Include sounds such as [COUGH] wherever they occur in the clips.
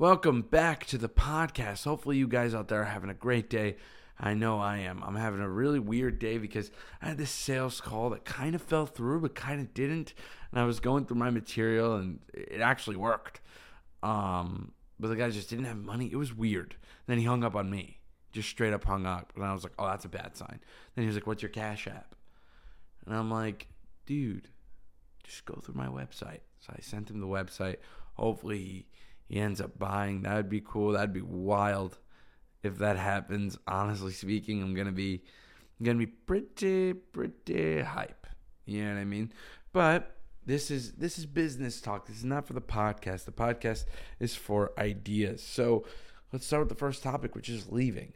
Welcome back to the podcast. Hopefully, you guys out there are having a great day. I know I am. I'm having a really weird day because I had this sales call that kind of fell through, but kind of didn't. And I was going through my material, and it actually worked. Um, but the guy just didn't have money. It was weird. then he hung up on me, just straight up hung up. And I was like, "Oh, that's a bad sign." Then he was like, "What's your Cash App?" And I'm like, "Dude, just go through my website." So I sent him the website. Hopefully, he he ends up buying. That would be cool. That'd be wild if that happens. Honestly speaking, I'm gonna be I'm gonna be pretty pretty hype. You know what I mean? But this is this is business talk. This is not for the podcast. The podcast is for ideas. So let's start with the first topic, which is leaving.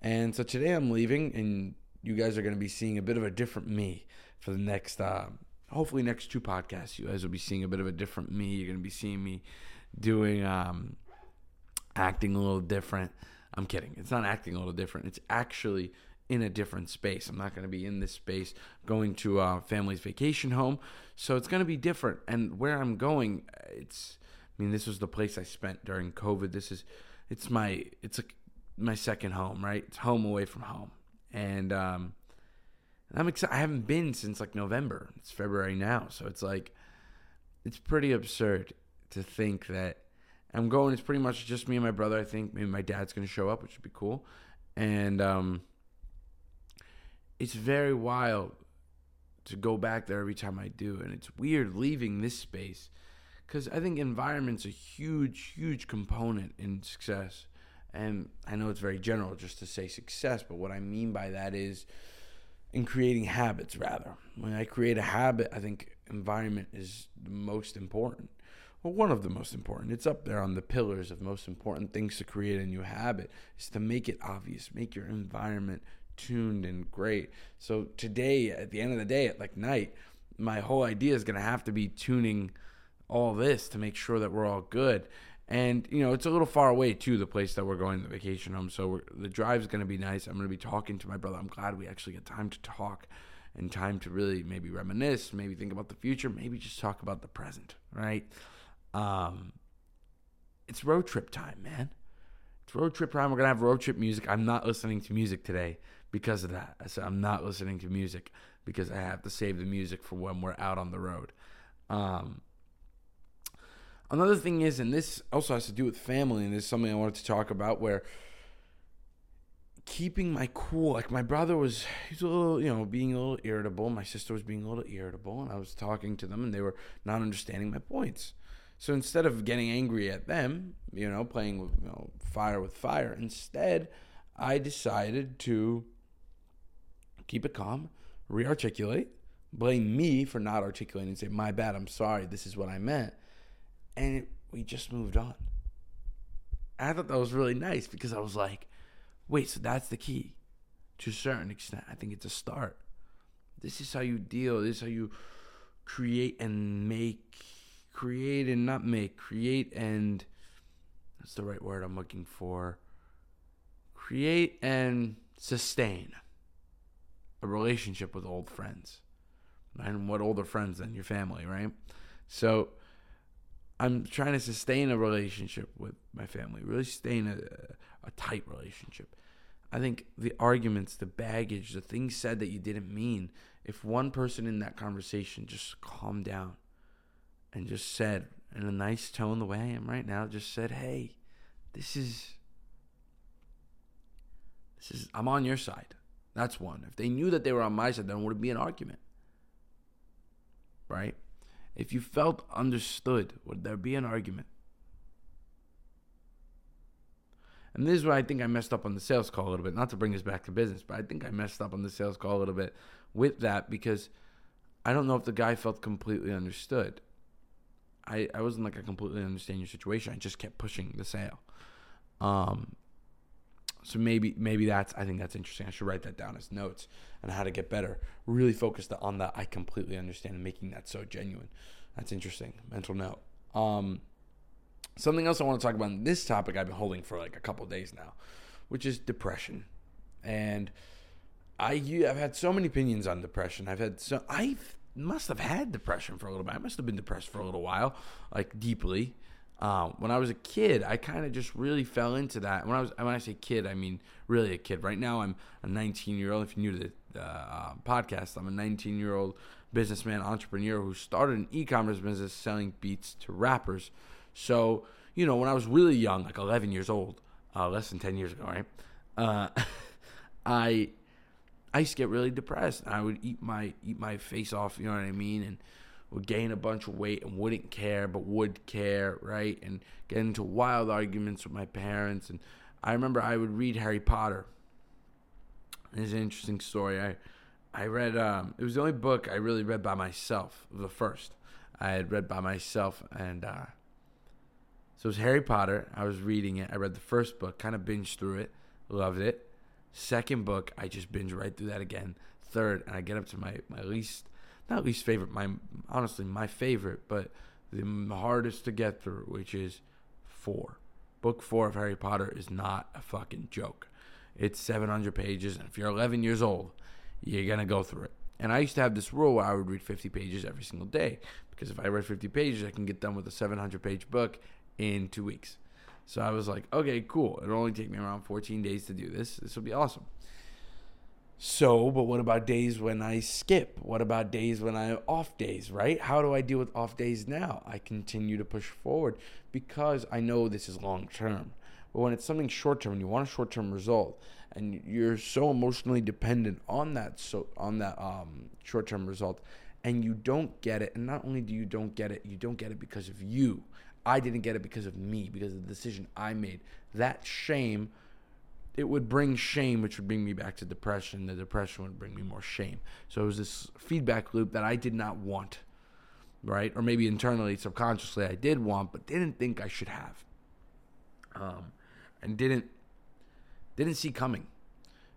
And so today I'm leaving, and you guys are to be seeing a bit of a different me for the next, uh, hopefully, next two podcasts. You guys will be seeing a bit of a different me. You're going to be seeing me doing um, acting a little different. I'm kidding. It's not acting a little different. It's actually in a different space. I'm not going to be in this space going to a family's vacation home. So it's going to be different. And where I'm going, it's, I mean, this was the place I spent during COVID. This is, it's my, it's a, my second home, right? It's home away from home. And, um, I'm excited. I haven't been since like November. It's February now. So it's like, it's pretty absurd to think that I'm going. It's pretty much just me and my brother. I think maybe my dad's going to show up, which would be cool. And um, it's very wild to go back there every time I do, and it's weird leaving this space because I think environment's a huge, huge component in success. And I know it's very general just to say success, but what I mean by that is in creating habits, rather. When I create a habit, I think environment is the most important well, one of the most important. It's up there on the pillars of most important things to create a new habit is to make it obvious, make your environment tuned and great. So today, at the end of the day, at like night, my whole idea is going to have to be tuning all this to make sure that we're all good. And you know, it's a little far away too, the place that we're going, the vacation home. So the drive is going to be nice. I'm going to be talking to my brother. I'm glad we actually get time to talk and time to really maybe reminisce, maybe think about the future, maybe just talk about the present, right? Um, it's road trip time, man. It's road trip time. We're gonna have road trip music. I'm not listening to music today because of that. I said I'm not listening to music because I have to save the music for when we're out on the road. Um, another thing is, and this also has to do with family, and this is something I wanted to talk about where keeping my cool. Like my brother was, he's a little, you know, being a little irritable. My sister was being a little irritable, and I was talking to them, and they were not understanding my points. So instead of getting angry at them, you know, playing with you know, fire with fire, instead, I decided to keep it calm, rearticulate, blame me for not articulating, and say, "My bad. I'm sorry. This is what I meant," and it, we just moved on. I thought that was really nice because I was like, "Wait, so that's the key." To a certain extent, I think it's a start. This is how you deal. This is how you create and make create and not make, create and that's the right word I'm looking for. Create and sustain a relationship with old friends. And what older friends than your family, right? So I'm trying to sustain a relationship with my family, really sustain a, a tight relationship. I think the arguments, the baggage, the things said that you didn't mean, if one person in that conversation just calmed down and just said in a nice tone the way I am right now, just said, "Hey, this is this is I'm on your side." That's one. If they knew that they were on my side, then it would be an argument. Right? If you felt understood, would there be an argument? And this is where I think I messed up on the sales call a little bit. Not to bring us back to business, but I think I messed up on the sales call a little bit with that because I don't know if the guy felt completely understood. I, I wasn't like I completely understand your situation. I just kept pushing the sale. Um, so maybe maybe that's I think that's interesting. I should write that down as notes and how to get better. Really focused on that I completely understand and making that so genuine. That's interesting. Mental note. Um, something else I want to talk about in this topic I've been holding for like a couple days now, which is depression. And I I've had so many opinions on depression. I've had so I've must have had depression for a little bit. I must have been depressed for a little while, like deeply. Um, when I was a kid, I kind of just really fell into that. When I was when I say kid, I mean really a kid. Right now, I'm a 19 year old. If you're new to the uh, podcast, I'm a 19 year old businessman entrepreneur who started an e-commerce business selling beats to rappers. So you know, when I was really young, like 11 years old, uh, less than 10 years ago, right? Uh, [LAUGHS] I I used to get really depressed. I would eat my eat my face off, you know what I mean, and would gain a bunch of weight and wouldn't care, but would care, right? And get into wild arguments with my parents. And I remember I would read Harry Potter. It's an interesting story. I I read um, it was the only book I really read by myself. The first I had read by myself, and uh, so it was Harry Potter. I was reading it. I read the first book, kind of binged through it, loved it. Second book, I just binge right through that again. Third, and I get up to my my least not least favorite, my honestly my favorite, but the hardest to get through, which is four. Book four of Harry Potter is not a fucking joke. It's 700 pages, and if you're 11 years old, you're gonna go through it. And I used to have this rule where I would read 50 pages every single day because if I read 50 pages, I can get done with a 700 page book in two weeks. So I was like, okay, cool. It'll only take me around 14 days to do this. This will be awesome. So, but what about days when I skip? What about days when I off days, right? How do I deal with off days now? I continue to push forward because I know this is long term. But when it's something short term and you want a short term result and you're so emotionally dependent on that so on that um, short term result and you don't get it, and not only do you don't get it, you don't get it because of you. I didn't get it because of me, because of the decision I made. That shame it would bring shame, which would bring me back to depression. The depression would bring me more shame. So it was this feedback loop that I did not want, right? Or maybe internally, subconsciously, I did want, but didn't think I should have, um, and didn't didn't see coming.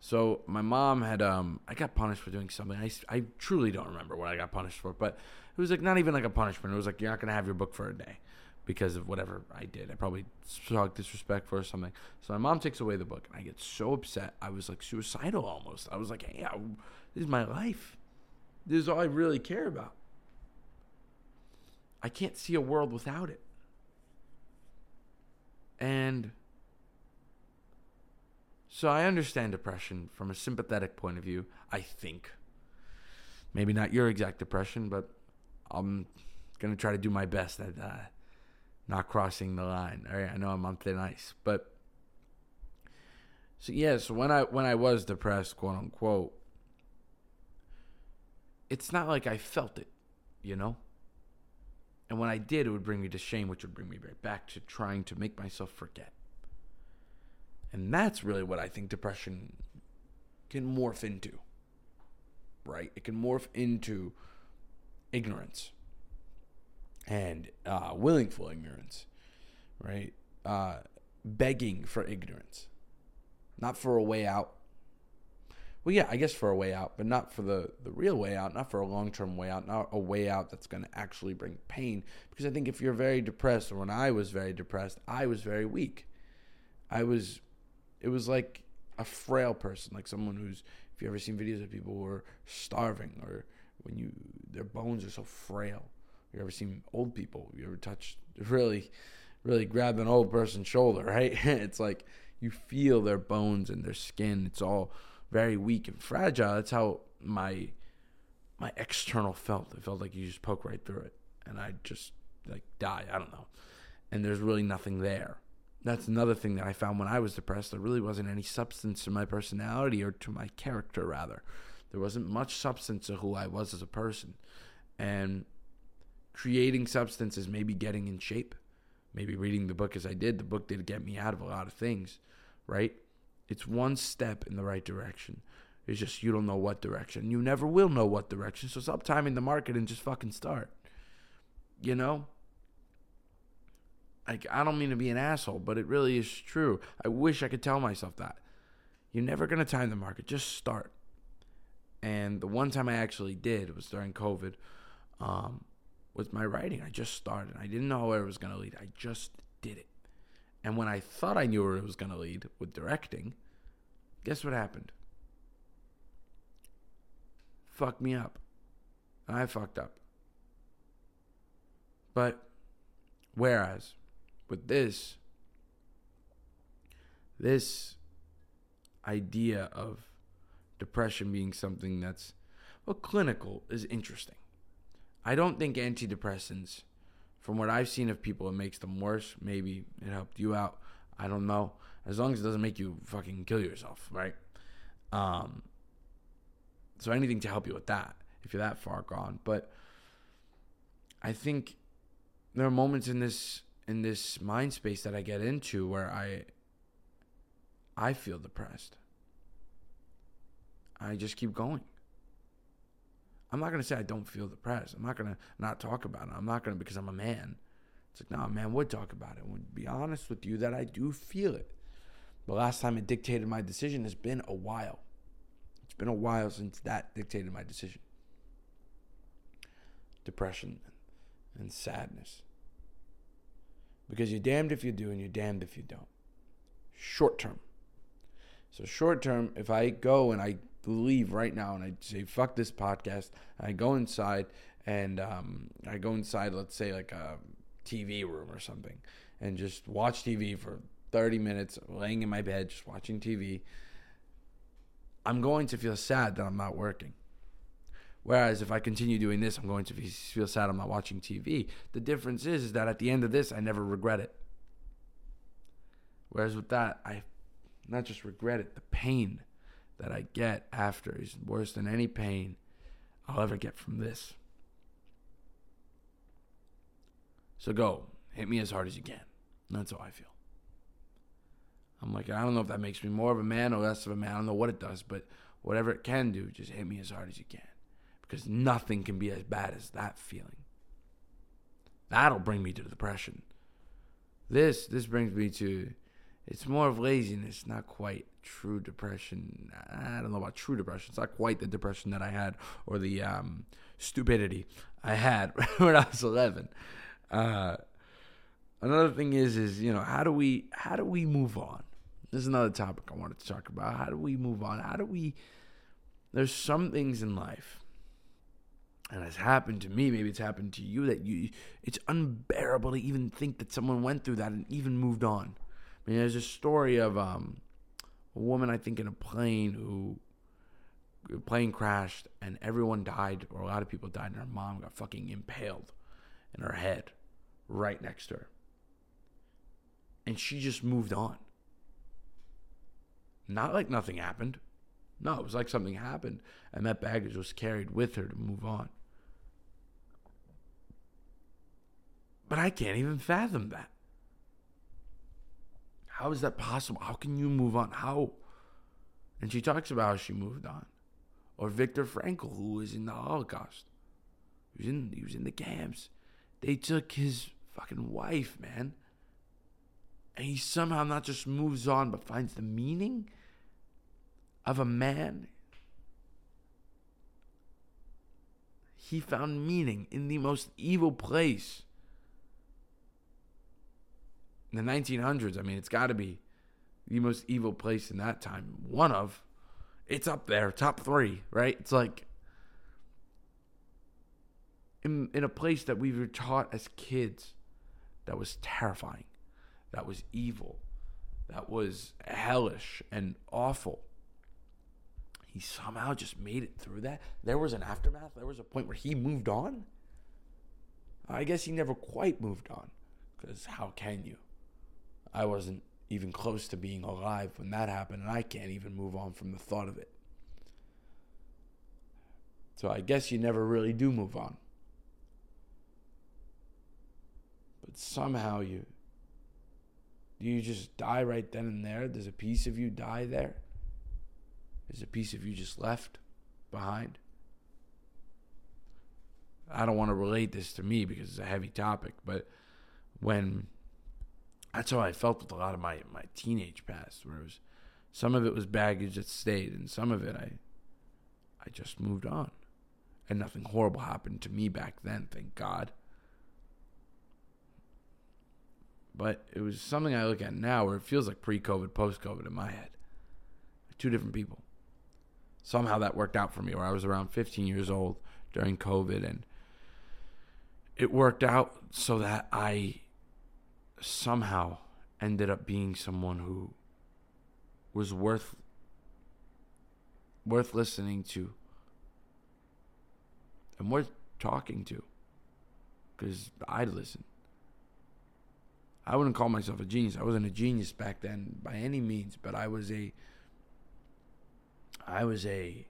So my mom had um, I got punished for doing something. I I truly don't remember what I got punished for, but it was like not even like a punishment. It was like you're not gonna have your book for a day because of whatever I did. I probably talked disrespectful or something. So my mom takes away the book, and I get so upset. I was like suicidal almost. I was like, hey, I, this is my life. This is all I really care about. I can't see a world without it. And so I understand depression from a sympathetic point of view, I think. Maybe not your exact depression, but I'm going to try to do my best at uh, not crossing the line. All right, I know I'm on thin ice, but so yes, when I when I was depressed, quote unquote, it's not like I felt it, you know. And when I did, it would bring me to shame, which would bring me right back to trying to make myself forget. And that's really what I think depression can morph into. Right? It can morph into ignorance and uh, willing willful ignorance, right? Uh, begging for ignorance, not for a way out. Well, yeah, I guess for a way out, but not for the, the real way out, not for a long term way out, not a way out that's going to actually bring pain. Because I think if you're very depressed, or when I was very depressed, I was very weak. I was, it was like a frail person, like someone who's, if you ever seen videos of people who are starving or when you, their bones are so frail you ever seen old people? You ever touch really, really grab an old person's shoulder, [LAUGHS] right? it's like you feel their bones and their skin. It's all very weak and fragile. That's how my my external felt. It felt like you just poke right through it, and I just like die. I don't know. And there's really nothing there. That's another thing that I found when I was depressed. There really wasn't any substance to my personality or to my character, rather. There wasn't much substance to who I was as a person. And creating substances, maybe getting in shape, maybe reading the book as I did. The book did get me out of a lot of things, right? It's one step in the right direction. It's just you don't know what direction. You never will know what direction. So stop timing the market and just fucking start. You know? Like I don't mean to be an asshole, but it really is true. I wish I could tell myself that. You're never gonna time the market. Just start. And the one time I actually did was during COVID. Um, with my writing. I just started. I didn't know where it was going to lead. I just did it. And when I thought I knew where it was going to lead with directing, guess what happened? Fucked me up. I fucked up. But whereas with this, this idea of depression being something that's, well, clinical is interesting. I don't think antidepressants, from what I've seen of people, it makes them worse. Maybe it helped you out. I don't know. As long as it doesn't make you fucking kill yourself, right? Um, so anything to help you with that, if you're that far gone. But I think there are moments in this in this mind space that I get into where I I feel depressed. I just keep going. I'm not gonna say I don't feel depressed. I'm not gonna not talk about it. I'm not gonna because I'm a man. It's like, no, man would talk about it. Would be honest with you that I do feel it. The last time it dictated my decision has been a while. It's been a while since that dictated my decision. Depression and sadness. Because you're damned if you do and you're damned if you don't. Short term. So, short term, if I go and I leave right now and I say, fuck this podcast, I go inside and um, I go inside, let's say, like a TV room or something, and just watch TV for 30 minutes, laying in my bed, just watching TV, I'm going to feel sad that I'm not working. Whereas if I continue doing this, I'm going to feel sad I'm not watching TV. The difference is, is that at the end of this, I never regret it. Whereas with that, I not just regret it, the pain that I get after is worse than any pain I'll ever get from this. So go, hit me as hard as you can. That's how I feel. I'm like, I don't know if that makes me more of a man or less of a man. I don't know what it does, but whatever it can do, just hit me as hard as you can. Because nothing can be as bad as that feeling. That'll bring me to depression. This this brings me to it's more of laziness, not quite true depression. I don't know about true depression. It's not quite the depression that I had or the um, stupidity I had [LAUGHS] when I was 11. Uh, another thing is, is you know, how do we how do we move on? This is another topic I wanted to talk about. How do we move on? How do we? There's some things in life, and it's happened to me. Maybe it's happened to you that you. It's unbearable to even think that someone went through that and even moved on. I mean, there's a story of um, a woman, I think, in a plane who a plane crashed and everyone died, or a lot of people died, and her mom got fucking impaled in her head right next to her. And she just moved on. Not like nothing happened. No, it was like something happened, and that baggage was carried with her to move on. But I can't even fathom that. How is that possible? How can you move on? How? And she talks about how she moved on. Or Viktor Frankl, who was in the Holocaust. He was in, he was in the camps. They took his fucking wife, man. And he somehow not just moves on, but finds the meaning of a man. He found meaning in the most evil place in the 1900s, I mean, it's got to be the most evil place in that time. One of, it's up there, top three, right? It's like in in a place that we were taught as kids that was terrifying, that was evil, that was hellish and awful. He somehow just made it through that. There was an aftermath. There was a point where he moved on. I guess he never quite moved on, because how can you? I wasn't even close to being alive when that happened, and I can't even move on from the thought of it. So I guess you never really do move on. But somehow you do you just die right then and there? Does a piece of you die there? Is a piece of you just left behind? I don't want to relate this to me because it's a heavy topic, but when that's how I felt with a lot of my my teenage past, where it was some of it was baggage that stayed, and some of it I I just moved on, and nothing horrible happened to me back then, thank God. But it was something I look at now where it feels like pre-COVID, post-COVID in my head. Two different people. Somehow that worked out for me, where I was around 15 years old during COVID, and it worked out so that I somehow ended up being someone who was worth worth listening to and worth talking to because I'd listen. I wouldn't call myself a genius. I wasn't a genius back then by any means, but I was a I was a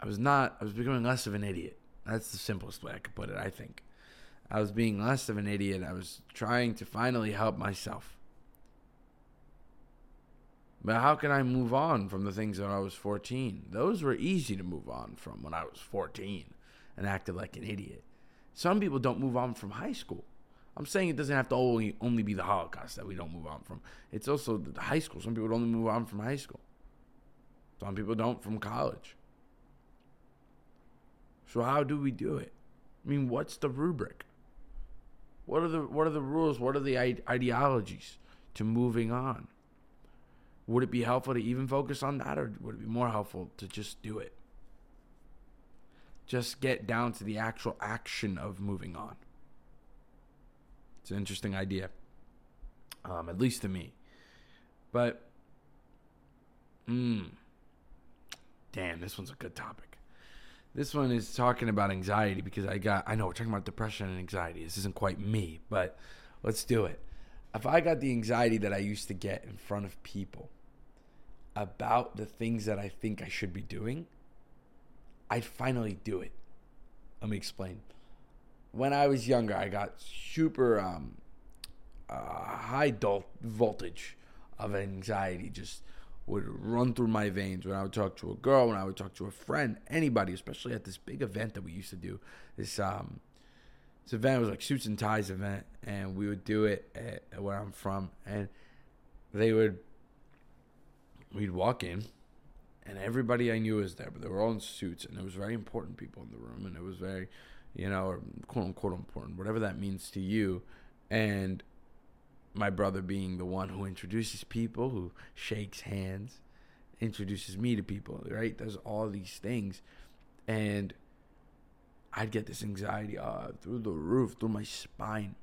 I was not I was becoming less of an idiot. That's the simplest way I could put it, I think. I was being less of an idiot. I was trying to finally help myself. But how can I move on from the things that I was 14? Those were easy to move on from when I was 14 and acted like an idiot. Some people don't move on from high school. I'm saying it doesn't have to only only be the Holocaust that we don't move on from. It's also the high school. Some people only move on from high school. Some people don't from college. So how do we do it? I mean, what's the rubric? What are the what are the rules? What are the ideologies to moving on? Would it be helpful to even focus on that, or would it be more helpful to just do it? just get down to the actual action of moving on. It's an interesting idea, um, at least to me. But, mm, damn, this one's a good topic. This one is talking about anxiety because I got, I know we're talking about depression and anxiety. This isn't quite me, but let's do it. If I got the anxiety that I used to get in front of people about the things that I think I should be doing, I'd finally do it. Let me explain. When I was younger, I got super um, uh, high voltage of anxiety, just would run through my veins when I would talk to a girl, when I would talk to a friend, anybody, especially at this big event that we used to do. This um, this event was like suits and ties event, and we would do it at where I'm from, and they would we'd walk in and everybody I knew was there, but they were all in suits, and it was very important people in the room, and it was very, you know, quote unquote important, whatever that means to you, and my brother being the one who introduces people, who shakes hands, introduces me to people, right? Does all these things, and I'd get this anxiety uh, through the roof, through my spine,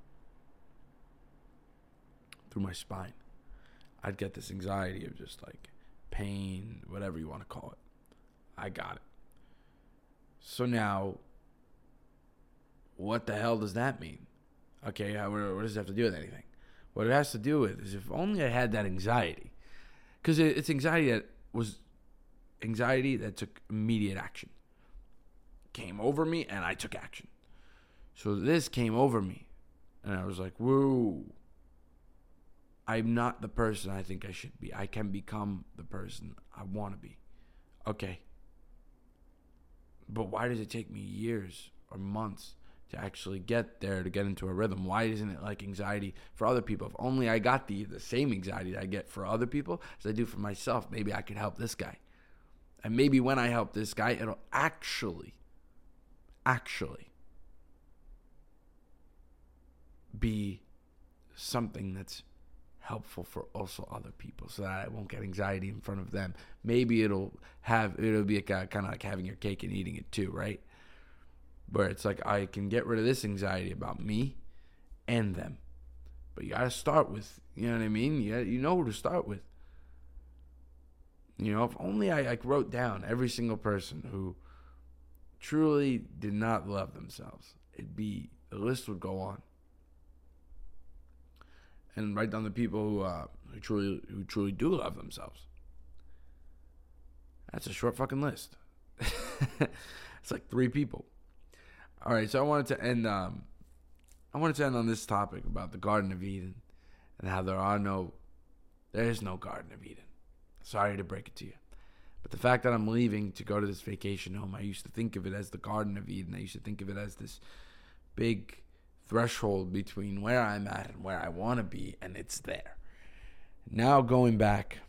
through my spine. I'd get this anxiety of just like pain, whatever you want to call it. I got it. So now, what the hell does that mean? Okay, what does it have to do with anything? What it has to do with is if only I had that anxiety, because it's anxiety that was anxiety that took immediate action. Came over me and I took action. So this came over me, and I was like, "Whoa." I'm not the person I think I should be. I can become the person I want to be. Okay. But why does it take me years or months to actually get there to get into a rhythm? Why isn't it like anxiety for other people? If only I got the the same anxiety I get for other people as I do for myself, maybe I could help this guy. And maybe when I help this guy, it'll actually actually be something that's helpful for also other people so that I won't get anxiety in front of them. Maybe it'll have it'll be a, kind of like having your cake and eating it too, right? Where it's like I can get rid of this anxiety about me and them. But you got to start with, you know what I mean? You you know who to start with. You know, if only I like wrote down every single person who truly did not love themselves. It'd be the list would go on and write down the people who uh, who truly who truly do love themselves. That's a short fucking list. [LAUGHS] it's like three people. All right, so I wanted to end. Um, I wanted to end on this topic about the Garden of Eden and how there are no, there is no Garden of Eden. Sorry to break it to you, but the fact that I'm leaving to go to this vacation home, I used to think of it as the Garden of Eden. I used to think of it as this big threshold between where I'm at and where I want to be, and it's there. Now, going back,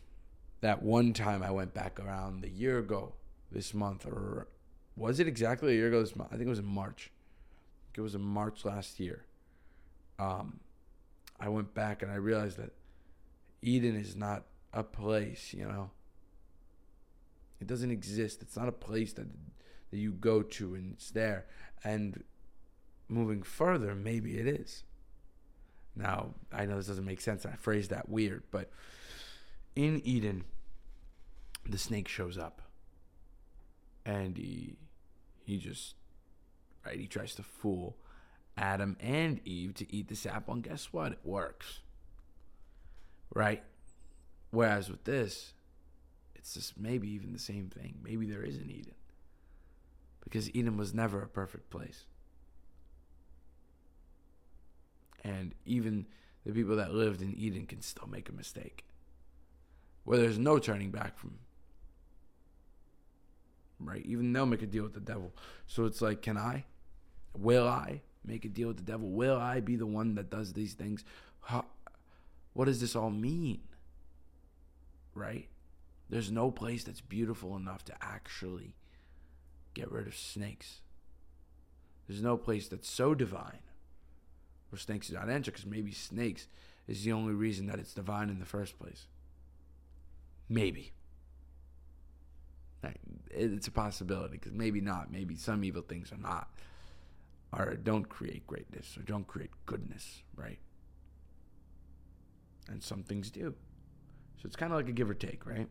that one time I went back around the year ago this month, or was it exactly a year ago this month? I think it was in March. it was in March last year. Um, I went back and I realized that Eden is not a place, you know. It doesn't exist. It's not a place that that you go to and it's there. And moving further, maybe it is. Now, I know this doesn't make sense. I phrased that weird, but in Eden, the snake shows up. And he he just right, he tries to fool Adam and Eve to eat this apple, and guess what? It works. Right? Whereas with this, it's just maybe even the same thing. Maybe there is an Eden. Because Eden was never a perfect place. And even the people that lived in Eden can still make a mistake. Where there's no turning back from. Right? Even they'll make a deal with the devil. So it's like, can I? Will I make a deal with the devil? Will I be the one that does these things? How, what does this all mean? Right? There's no place that's beautiful enough to actually get rid of snakes. There's no place that's so divine where snakes do not enter because maybe snakes is the only reason that it's divine in the first place. Maybe. It's a possibility because maybe not. Maybe some evil things are not, or don't create greatness or don't create goodness, right? And some things do. So it's kind of like a give or take, right?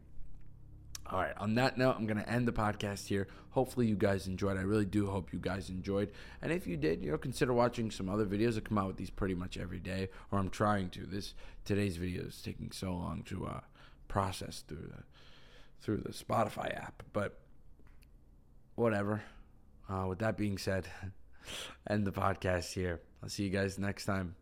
All right, on that note, I'm going to end the podcast here. Hopefully, you guys enjoyed. I really do hope you guys enjoyed. And if you did, you know, consider watching some other videos. I come out with these pretty much every day, or I'm trying to. This today's video is taking so long to uh, process through the through the Spotify app, but whatever. Uh, with that being said, [LAUGHS] end the podcast here. I'll see you guys next time.